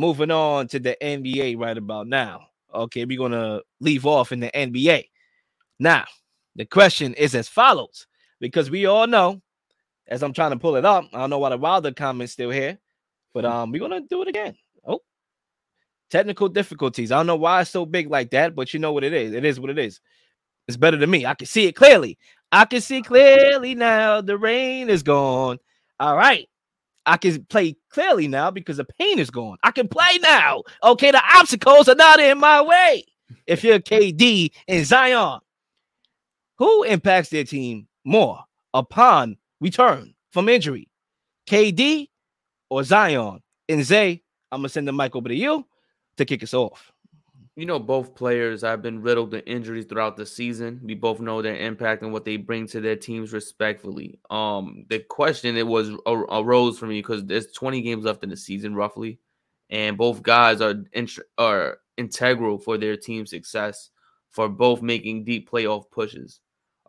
moving on to the NBA right about now. Okay, we're gonna leave off in the NBA. Now, the question is as follows because we all know, as I'm trying to pull it up, I don't know why the Wilder comment's still here, but um, we're gonna do it again. Oh, technical difficulties. I don't know why it's so big like that, but you know what it is. It is what it is. It's better than me. I can see it clearly. I can see clearly now. The rain is gone. All right. I can play clearly now because the pain is gone. I can play now. Okay, the obstacles are not in my way. If you're KD and Zion, who impacts their team more upon return from injury? KD or Zion? And Zay, I'm gonna send the mic over to you to kick us off you know, both players have been riddled with injuries throughout the season. We both know their impact and what they bring to their teams respectfully. Um, the question it was arose for me because there's 20 games left in the season roughly, and both guys are are integral for their team success for both making deep playoff pushes.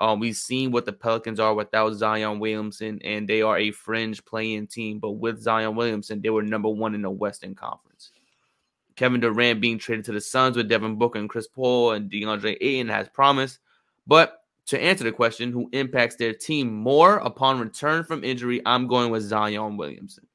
Um, we've seen what the Pelicans are without Zion Williamson, and they are a fringe play-in team. But with Zion Williamson, they were number one in the Western Conference. Kevin Durant being traded to the Suns with Devin Booker and Chris Paul and DeAndre Ayton has promised. But to answer the question, who impacts their team more upon return from injury, I'm going with Zion Williamson.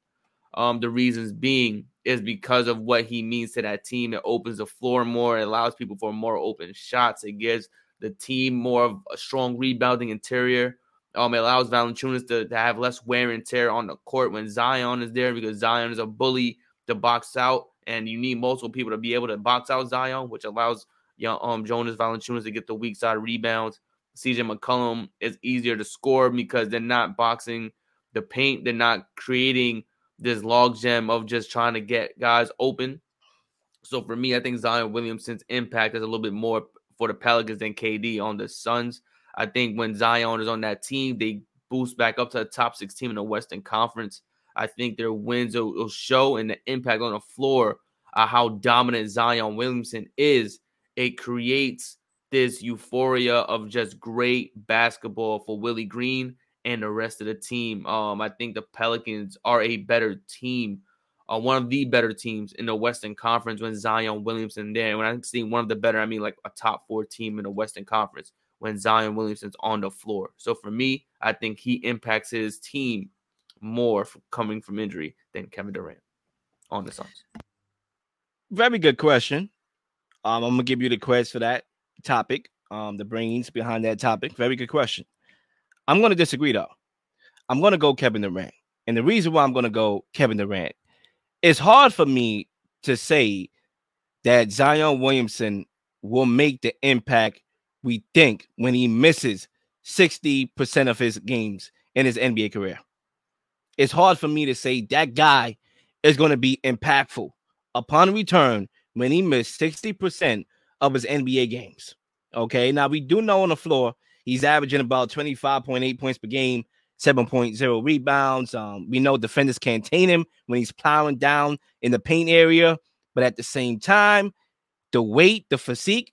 Um, the reasons being is because of what he means to that team. It opens the floor more, it allows people for more open shots, it gives the team more of a strong rebounding interior. Um, it allows Valanciunas to, to have less wear and tear on the court when Zion is there because Zion is a bully to box out and you need multiple people to be able to box out Zion, which allows you know, um Jonas Valanciunas to get the weak side rebounds. CJ McCollum is easier to score because they're not boxing the paint, they're not creating this logjam of just trying to get guys open. So for me, I think Zion Williamson's impact is a little bit more for the Pelicans than KD on the Suns. I think when Zion is on that team, they boost back up to the top six team in the Western Conference. I think their wins will, will show and the impact on the floor uh, how dominant Zion Williamson is. It creates this euphoria of just great basketball for Willie Green and the rest of the team. Um, I think the Pelicans are a better team, uh, one of the better teams in the Western Conference when Zion Williamson there. And when I say one of the better, I mean like a top four team in the Western Conference when Zion Williamson's on the floor. So for me, I think he impacts his team more coming from injury than Kevin Durant on the Suns? Very good question. Um, I'm gonna give you the quiz for that topic. Um, the brains behind that topic. Very good question. I'm gonna disagree though. I'm gonna go Kevin Durant, and the reason why I'm gonna go Kevin Durant, it's hard for me to say that Zion Williamson will make the impact we think when he misses 60% of his games in his NBA career it's hard for me to say that guy is going to be impactful upon return when he missed 60% of his NBA games. Okay. Now we do know on the floor he's averaging about 25.8 points per game, 7.0 rebounds. Um, we know defenders can't tame him when he's plowing down in the paint area, but at the same time, the weight, the physique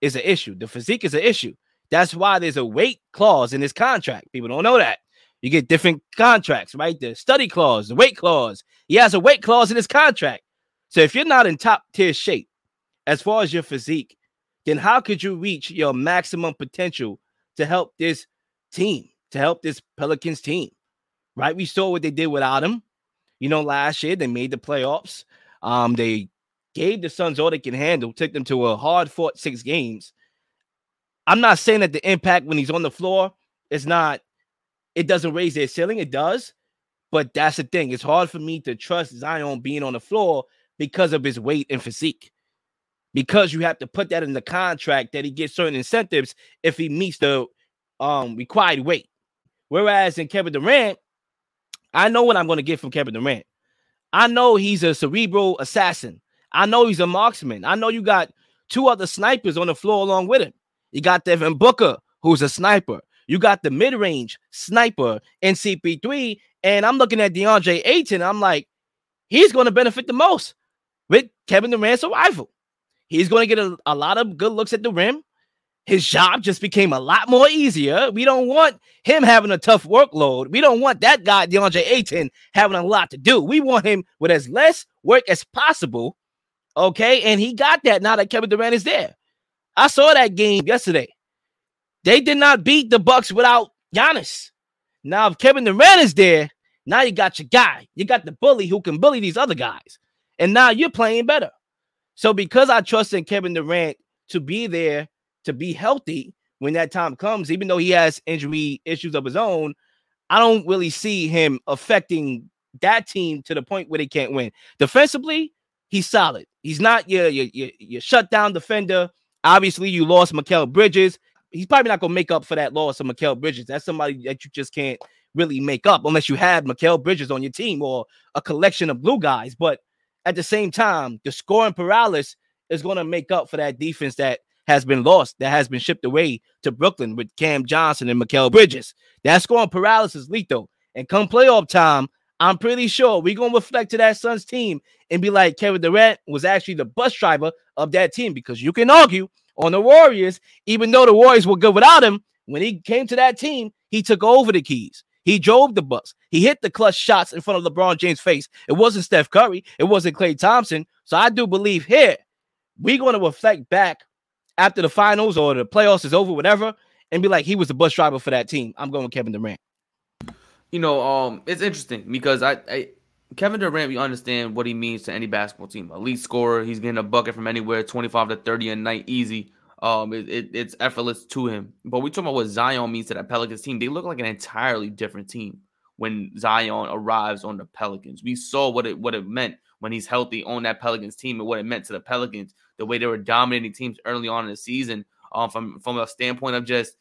is an issue. The physique is an issue. That's why there's a weight clause in his contract. People don't know that. You get different contracts, right? The study clause, the weight clause. He has a weight clause in his contract. So if you're not in top tier shape as far as your physique, then how could you reach your maximum potential to help this team, to help this Pelicans team? Right? We saw what they did without him. You know, last year they made the playoffs. Um, they gave the Suns all they can handle, took them to a hard fought six games. I'm not saying that the impact when he's on the floor is not it doesn't raise their ceiling. It does. But that's the thing. It's hard for me to trust Zion being on the floor because of his weight and physique. Because you have to put that in the contract that he gets certain incentives if he meets the um required weight. Whereas in Kevin Durant, I know what I'm going to get from Kevin Durant. I know he's a cerebral assassin. I know he's a marksman. I know you got two other snipers on the floor along with him. You got Devin Booker, who's a sniper. You got the mid range sniper in CP3, and I'm looking at DeAndre Ayton. I'm like, he's going to benefit the most with Kevin Durant's arrival. He's going to get a, a lot of good looks at the rim. His job just became a lot more easier. We don't want him having a tough workload. We don't want that guy, DeAndre Ayton, having a lot to do. We want him with as less work as possible. Okay, and he got that now that Kevin Durant is there. I saw that game yesterday. They did not beat the Bucks without Giannis. Now, if Kevin Durant is there, now you got your guy. You got the bully who can bully these other guys. And now you're playing better. So because I trust in Kevin Durant to be there, to be healthy when that time comes, even though he has injury issues of his own, I don't really see him affecting that team to the point where they can't win. Defensively, he's solid. He's not your your, your, your shutdown defender. Obviously, you lost Mikal Bridges. He's probably not to make up for that loss of Mikal Bridges. That's somebody that you just can't really make up unless you had Mikal Bridges on your team or a collection of blue guys. But at the same time, the scoring paralysis is to make up for that defense that has been lost, that has been shipped away to Brooklyn with Cam Johnson and Mikal Bridges. That scoring paralysis is lethal. And come playoff time, I'm pretty sure we're to reflect to that Suns team and be like, Kevin Durant was actually the bus driver of that team because you can argue on the Warriors, even though the Warriors were good without him, when he came to that team, he took over the keys. He drove the bus. He hit the clutch shots in front of LeBron James' face. It wasn't Steph Curry. It wasn't Klay Thompson. So I do believe here we're going to reflect back after the finals or the playoffs is over, whatever, and be like, he was the bus driver for that team. I'm going with Kevin Durant. You know, um, it's interesting because I, I Kevin Durant, we understand what he means to any basketball team. Elite scorer, he's getting a bucket from anywhere, 25 to 30 a night, easy. Um, it, it, it's effortless to him. But we talk about what Zion means to that Pelicans team. They look like an entirely different team when Zion arrives on the Pelicans. We saw what it what it meant when he's healthy on that Pelicans team and what it meant to the Pelicans, the way they were dominating teams early on in the season. Um, from from a standpoint of just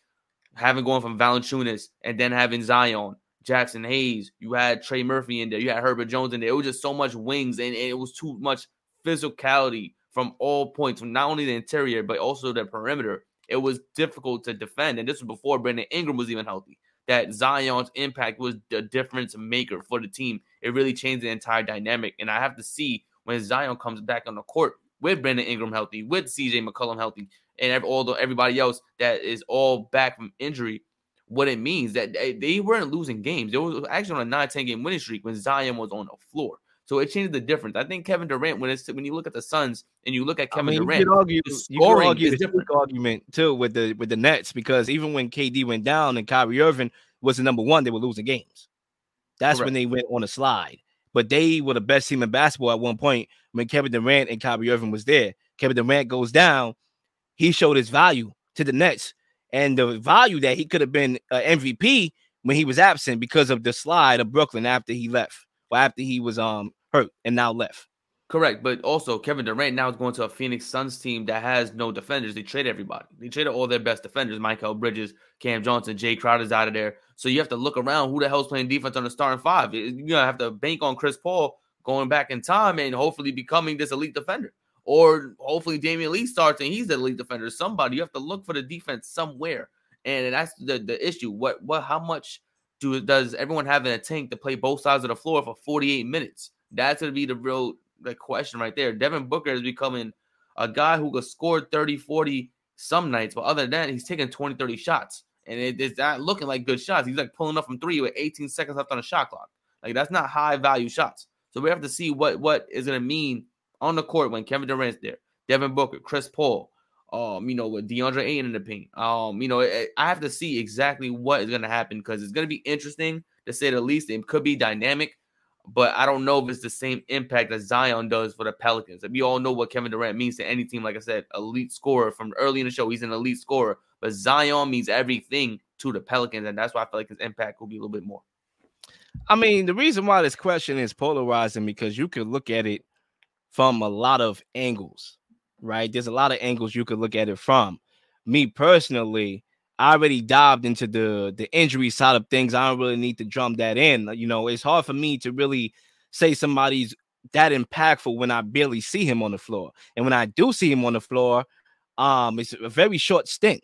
having going from Valanciunas and then having Zion, Jaxson Hayes, you had Trey Murphy in there, you had Herbert Jones in there. It was just so much wings and, and it was too much physicality from all points, from not only the interior but also the perimeter. It was difficult to defend, and this was before Brandon Ingram was even healthy. That Zion's impact was the difference maker for the team. It really changed the entire dynamic, and I have to see when Zion comes back on the court with Brandon Ingram healthy, with CJ McCollum healthy, and all the everybody else that is all back from injury, what it means that eh, they weren't losing games. They were actually on a 9-10 game winning streak when Zion was on the floor. So it changes the difference. I think Kevin Durant, when it's when you look at the Suns and you look at Kevin I mean, Durant, you could argue, you could argue the different argument too with the with the Nets because even when KD went down and Kyrie Irving was the number one, they were losing games. That's Correct. when they went on a slide. But they were the best team in basketball at one point when Kevin Durant and Kyrie Irving was there. Kevin Durant goes down, he showed his value to the Nets and the value that he could have been an MVP when he was absent because of the slide of Brooklyn after he left or after he was um hurt and now left. Correct, but also Kevin Durant now is going to a Phoenix Suns team that has no defenders. They trade everybody. They traded all their best defenders: Mikal Bridges, Cam Johnson, Jae Crowder's out of there. So you have to look around. Who the hell's playing defense on the starting five? You're gonna have to bank on Chris Paul going back in time and hopefully becoming this elite defender. Or hopefully Damion Lee starts and he's the lead defender. Somebody you have to look for the defense somewhere, and that's the the issue. What what how much do does everyone have in a tank to play both sides of the floor for 48 minutes? That's to be the real the question right there. Devin Booker is becoming a guy who could score 30, 40 some nights, but other than that, he's taking 20, 30 shots. And it, it's not looking like good shots. He's like pulling up from three with 18 seconds left on the shot clock. Like that's not high value shots. So we have to see what what is to mean on the court when Kevin Durant's there, Devin Booker, Chris Paul, um, you know, with DeAndre Ayton in the paint. Um, you know, I have to see exactly what is going to happen because it's going to be interesting to say the least. It could be dynamic but I don't know if it's the same impact that Zion does for the Pelicans. And we all know what Kevin Durant means to any team. Like I said, elite scorer from early in the show. He's an elite scorer, but Zion means everything to the Pelicans, and that's why I feel like his impact will be a little bit more. I mean, the reason why this question is polarizing because you could look at it from a lot of angles, right? There's a lot of angles you could look at it from. Me personally, I already dived into the the injury side of things. I don't really need to drum that in. You know, it's hard for me to really say somebody's that impactful when I barely see him on the floor. And when I do see him on the floor, um, it's a very short stint.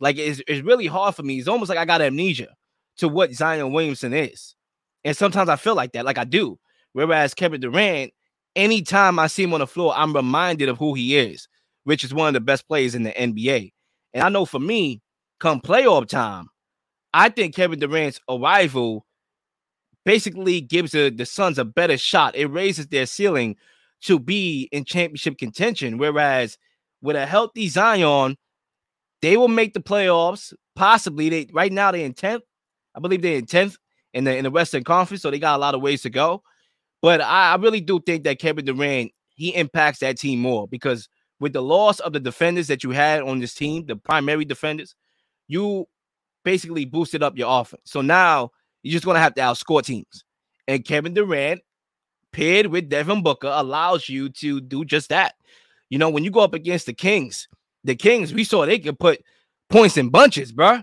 Like it's, it's really hard for me. It's almost like I got amnesia to what Zion Williamson is. And sometimes I feel like that, like I do. Whereas Kevin Durant, anytime I see him on the floor, I'm reminded of who he is, which is one of the best players in the NBA. And I know for me, come playoff time, I think Kevin Durant's arrival basically gives the, the Suns a better shot. It raises their ceiling to be in championship contention. Whereas with a healthy Zion, they will make the playoffs. Possibly, they right now they're in tenth. I believe they're in tenth in the in the Western Conference, so they got a lot of ways to go. But I, I really do think that Kevin Durant he impacts that team more because with the loss of the defenders that you had on this team, the primary defenders, you basically boosted up your offense. So now you're just to have to outscore teams. And Kevin Durant, paired with Devin Booker, allows you to do just that. You know, when you go up against the Kings, the Kings, we saw they could put points in bunches, bro.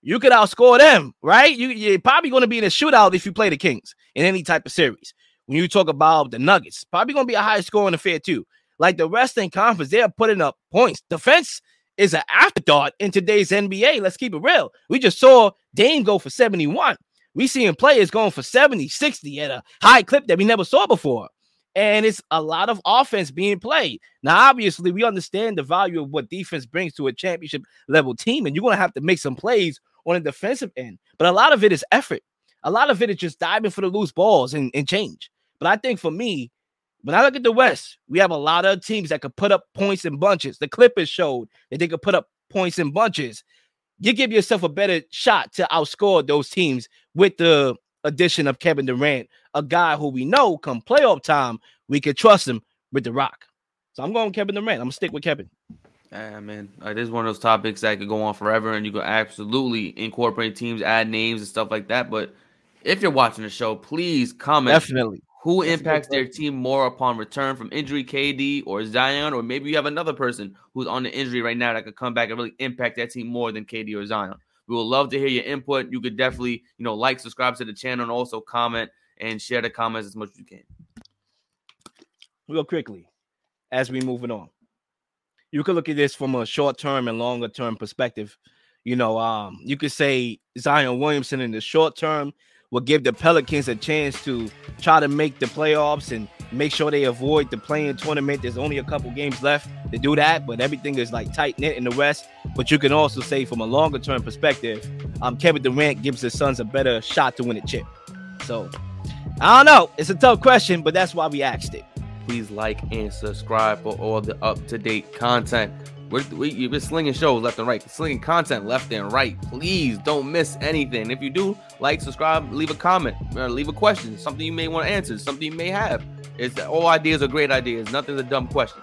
You could outscore them, right? You, you're probably going to be in a shootout if you play the Kings in any type of series. When you talk about the Nuggets, probably going to be a high scoring affair too. Like the Western Conference, they are putting up points. Defense is an afterthought in today's NBA. Let's keep it real. We just saw Dame go for 71. We seeing players going for 70, 60 at a high clip that we never saw before. And it's a lot of offense being played. Now, obviously, we understand the value of what defense brings to a championship level team, and you're going to have to make some plays on the defensive end. But a lot of it is effort. A lot of it is just diving for the loose balls and, and change. But I think for me, when I look at the West, we have a lot of teams that could put up points in bunches. The Clippers showed that they could put up points in bunches you give yourself a better shot to outscore those teams with the addition of Kevin Durant, a guy who we know come playoff time, we can trust him with the rock. So I'm going Kevin Durant. I'm gonna stick with Kevin. Yeah, man. This is one of those topics that could go on forever, and you can absolutely incorporate teams, add names and stuff like that. But if you're watching the show, please comment definitely who That's impacts their team more upon return from injury, KD or Zion, or maybe you have another person who's on the injury right now that could come back and really impact that team more than KD or Zion. We would love to hear your input. You could definitely, you know, like, subscribe to the channel, and also comment and share the comments as much as you can. Real quickly, as we moving on, you could look at this from a short term and longer term perspective. You know, um, you could say Zion Williamson in the short term will give the Pelicans a chance to try to make the playoffs and make sure they avoid the play-in tournament. There's only a couple games left to do that, but everything is like tight knit in the West. But you can also say from a longer term perspective, um, Kevin Durant gives the Suns a better shot to win a chip. So I don't know. It's a tough question, but that's why we asked it. Please like and subscribe for all the up to date content. We're, we, you've been slinging shows left and right, slinging content left and right. Please don't miss anything. If you do, like, subscribe, leave a comment, or leave a question, something you may want to answer, something you may have. It's all ideas are great ideas. Nothing's a dumb question.